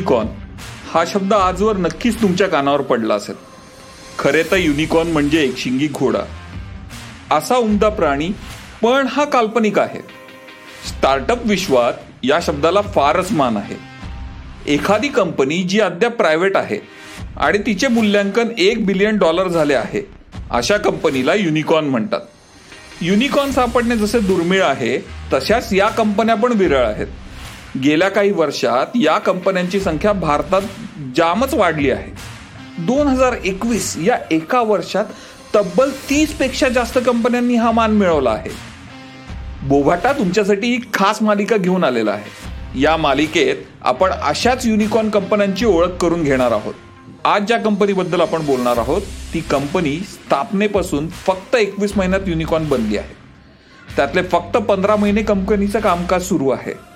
Unicorn. हा शब्द आजवर नक्कीच तुमच्या कानावर पडला असेल. खरे तर युनिकॉर्न म्हणजे एक शिंगी घोडा. असा उमदा प्राणी पण हा काल्पनिक आहे. स्टार्टअप विश्वात या शब्दाला फारच मान आहे. एखादी कंपनी जी अद्याप प्रायव्हेट आहे आणि तिचे मूल्यांकन एक बिलियन डॉलर झाले आहे अशा कंपनीला युनिकॉर्न म्हणतात. युनिकॉर्न सापडणे जसे दुर्मिळ आहे तशाच या कंपन्या पण विरळ आहेत. गेल्या काही वर्षात या कंपन्यांची संख्या भारतात जामच वाढली आहे. दोन हजार एकवीस या एका वर्षात तब्बल तीसपेक्षा जास्त कंपन्यांनी हा मान मिळवला आहे. बोभाटा तुमच्यासाठी ही खास मालिका घेऊन आलेला आहे. या मालिकेत आपण अशाच युनिकॉर्न कंपन्यांची ओळख करून घेणार आहोत. आज ज्या कंपनीबद्दल आपण बोलणार आहोत ती कंपनी स्थापनेपासून फक्त एकवीस महिन्यात युनिकॉर्न बनली आहे. त्यातले फक्त पंधरा महिने कंपनीचं कामकाज सुरू आहे.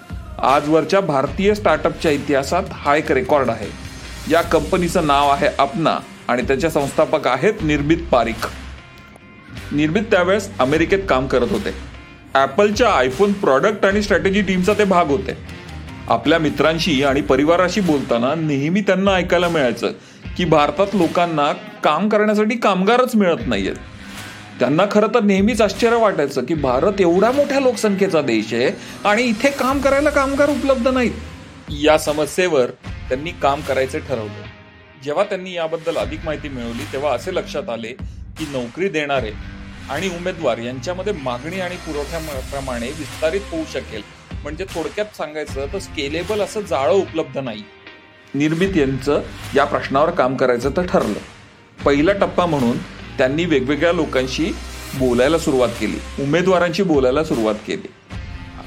आजवरच्या भारतीय स्टार्टअपच्या इतिहासात हा एक रेकॉर्ड आहे. या कंपनीचं नाव आहे अपना आणि त्याचे संस्थापक आहेत निर्मित पारिक निर्मित त्यावेळेस अमेरिकेत काम करत होते. ॲपलच्या आयफोन प्रॉडक्ट आणि स्ट्रॅटेजी टीमचा ते भाग होते. आपल्या मित्रांशी आणि परिवाराशी बोलताना नेहमी त्यांना ऐकायला मिळायचं की भारतात लोकांना काम करण्यासाठी कामगारच मिळत नाहीयेत. त्यांना खरं तर नेहमीच आश्चर्य वाटायचं की भारत एवढा मोठ्या लोकसंख्येचा देश आहे आणि इथे काम करायला कामगार उपलब्ध नाहीत. या समस्येवर त्यांनी काम करायचे ठरवलं. जेव्हा त्यांनी याबद्दल अधिक माहिती मिळवली तेव्हा असे लक्षात आले की नोकरी देणारे आणि उमेदवार यांच्यामध्ये मागणी आणि पुरवठ्याप्रमाणे विस्तारित होऊ शकेल. म्हणजे थोडक्यात सांगायचं तर स्केलेबल असं जाळं उपलब्ध नाही. निर्मित यांचं या प्रश्नावर काम करायचं तर ठरलं. पहिला टप्पा म्हणून त्यांनी वेगवेगळ्या लोकांशी बोलायला सुरुवात केली. उमेदवारांशी बोलायला सुरुवात केली.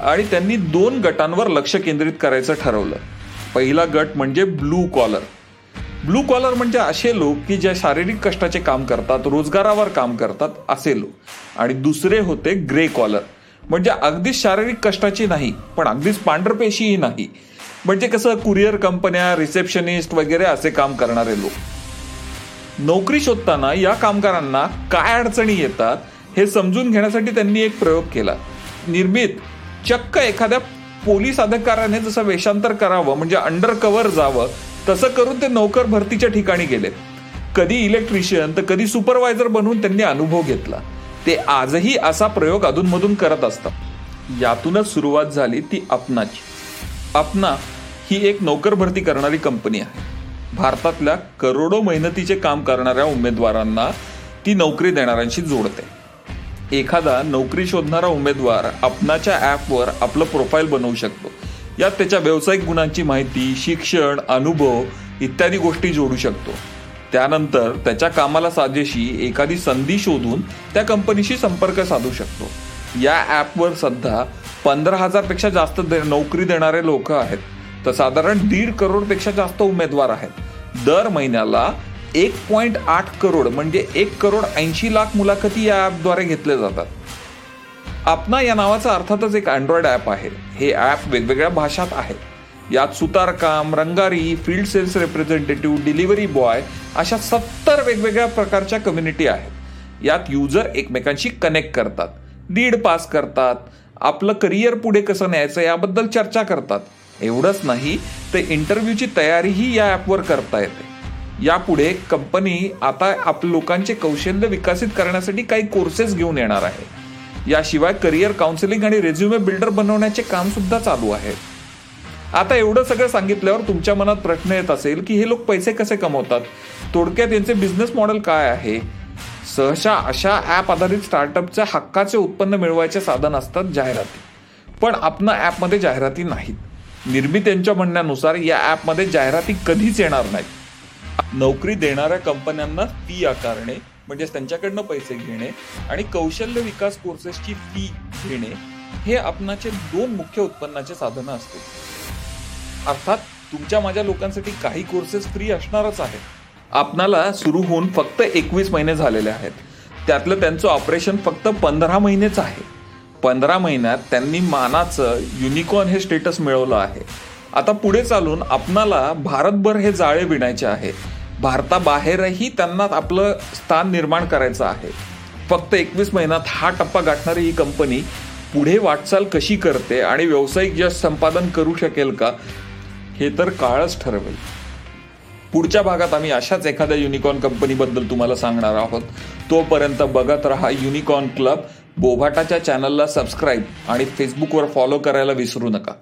आणि त्यांनी दोन गटांवर लक्ष केंद्रित करायचं ठरवलं. पहिला गट म्हणजे ब्लू कॉलर ब्लू कॉलर म्हणजे असे लोक की जे शारीरिक कष्टाचे काम करतात रोजगारावर काम करतात असे लोक. आणि दुसरे होते ग्रे कॉलर म्हणजे अगदीच शारीरिक कष्टाची नाही पण अगदीच पांढरपेशीही नाही. म्हणजे कसं कुरिअर कंपन्या रिसेप्शनिस्ट वगैरे असे काम करणारे लोक. नोकरी शोधताना या कामगारांना काय अडचणी येतात हे समजून घेण्यासाठी त्यांनी एक प्रयोग केला. निर्मित चक्क एखाद्या पोलीस अधिकाऱ्याने जसं वेषांतर करावं म्हणजे अंडर कव्हर जावं तसं करून ते नोकर भरतीच्या ठिकाणी गेले. कधी इलेक्ट्रिशियन तर कधी सुपरवायझर बनवून त्यांनी अनुभव घेतला. ते आजही असा प्रयोग अधूनमधून करत असतात. यातूनच सुरुवात झाली ती अपनाची. अपना ही एक नोकर भरती करणारी कंपनी आहे. भारतातल्या करोडो मेहनतीचे काम करणाऱ्या उमेदवारांना ती नोकरी देणाऱ्यांशी जोडते. एखादा नोकरी शोधणारा उमेदवार आपणाच्या ॲपवर आपलं प्रोफाईल बनवू शकतो. यात त्याच्या व्यावसायिक गुणांची माहिती शिक्षण अनुभव इत्यादी गोष्टी जोडू शकतो. त्यानंतर त्याच्या कामाला साजेशी एखादी संधी शोधून त्या कंपनीशी संपर्क साधू शकतो. या ॲपवर सध्या पंधरा हजारपेक्षा जास्त दे नोकरी देणारे लोक आहेत. तर साधारण दीड करोडपेक्षा जास्त उमेदवार आहेत. दर महिन्याला एक पॉईंट आठ करोड म्हणजे एक करोड ऐंशी लाख मुलाखती या ॲपद्वारे घेतले जातात. आपना या नावाचा अर्थातच एक अँड्रॉइड ॲप आहे. हे ॲप वेगवेगळ्या भाषात आहे. यात सुतारकाम Rangari field sales representative delivery boy अशा सत्तर वेगवेगळ्या प्रकारच्या कम्युनिटी आहेत. यात युजर एकमेकांशी कनेक्ट करतात. दीड पास करतात. आपलं करिअर पुढे कसं न्यायचं याबद्दल चर्चा करतात. एवढंच नाही तर इंटरव्ह्यूची तयारीही या ॲपवर करता येते. यापुढे कंपनी आता आपल्या लोकांचे कौशल्य विकसित करण्यासाठी काही कोर्सेस घेऊन येणार आहे. याशिवाय करिअर काउन्सिलिंग आणि रेझ्युमे बिल्डर बनवण्याचे काम सुद्धा चालू आहे. आता एवढं सगळं सांगितल्यावर तुमच्या मनात प्रश्न येत असेल की हे लोक पैसे कसे कमवतात? थोडक्यात यांचे बिझनेस मॉडेल काय आहे? सहसा अशा ॲप आधारित स्टार्टअपच्या हक्काचे उत्पन्न मिळवायचे साधन असतात जाहिराती. पण आपण ॲपमध्ये जाहिराती नाहीत. निर्मित यांच्या म्हणण्यानुसार या ॲपमध्ये जाहिराती कधीच येणार नाहीत. नोकरी देणाऱ्या कंपन्यांना फी आकारणे म्हणजेच त्यांच्याकडनं पैसे घेणे आणि कौशल्य विकास कोर्सेसची फी घेणे हे आपणाचे दोन मुख्य उत्पन्नाचे साधनं असते अर्थात तुमच्या माझ्या लोकांसाठी काही कोर्सेस फ्री असणारच आहेत. आपणाला सुरू होऊन फक्त एकवीस महिने झालेले आहेत. त्यातलं त्यांचं ऑपरेशन फक्त पंधरा महिनेच आहे. पंधरा महिन्यात त्यांनी मानाचं युनिकॉर्न हे स्टेटस मिळवलं आहे. आता पुढे चालून आपणाला भारतभर हे जाळे विणायचे आहे. भारताबाहेरही त्यांना आपलं स्थान निर्माण करायचं आहे. फक्त एकवीस महिन्यात हा टप्पा गाठणारी ही कंपनी पुढे वाटचाल कशी करते आणि व्यावसायिक यश संपादन करू शकेल का हे तर काळच ठरवेल. पुढच्या भागात आम्ही अशाच एखाद्या युनिकॉर्न कंपनीबद्दल तुम्हाला सांगणार आहोत. तोपर्यंत बघत रहा युनिकॉर्न क्लब बोभाटाच्या चॅनलला सबस्क्राईब आणि फेसबुकवर फॉलो करायला विसरू नका.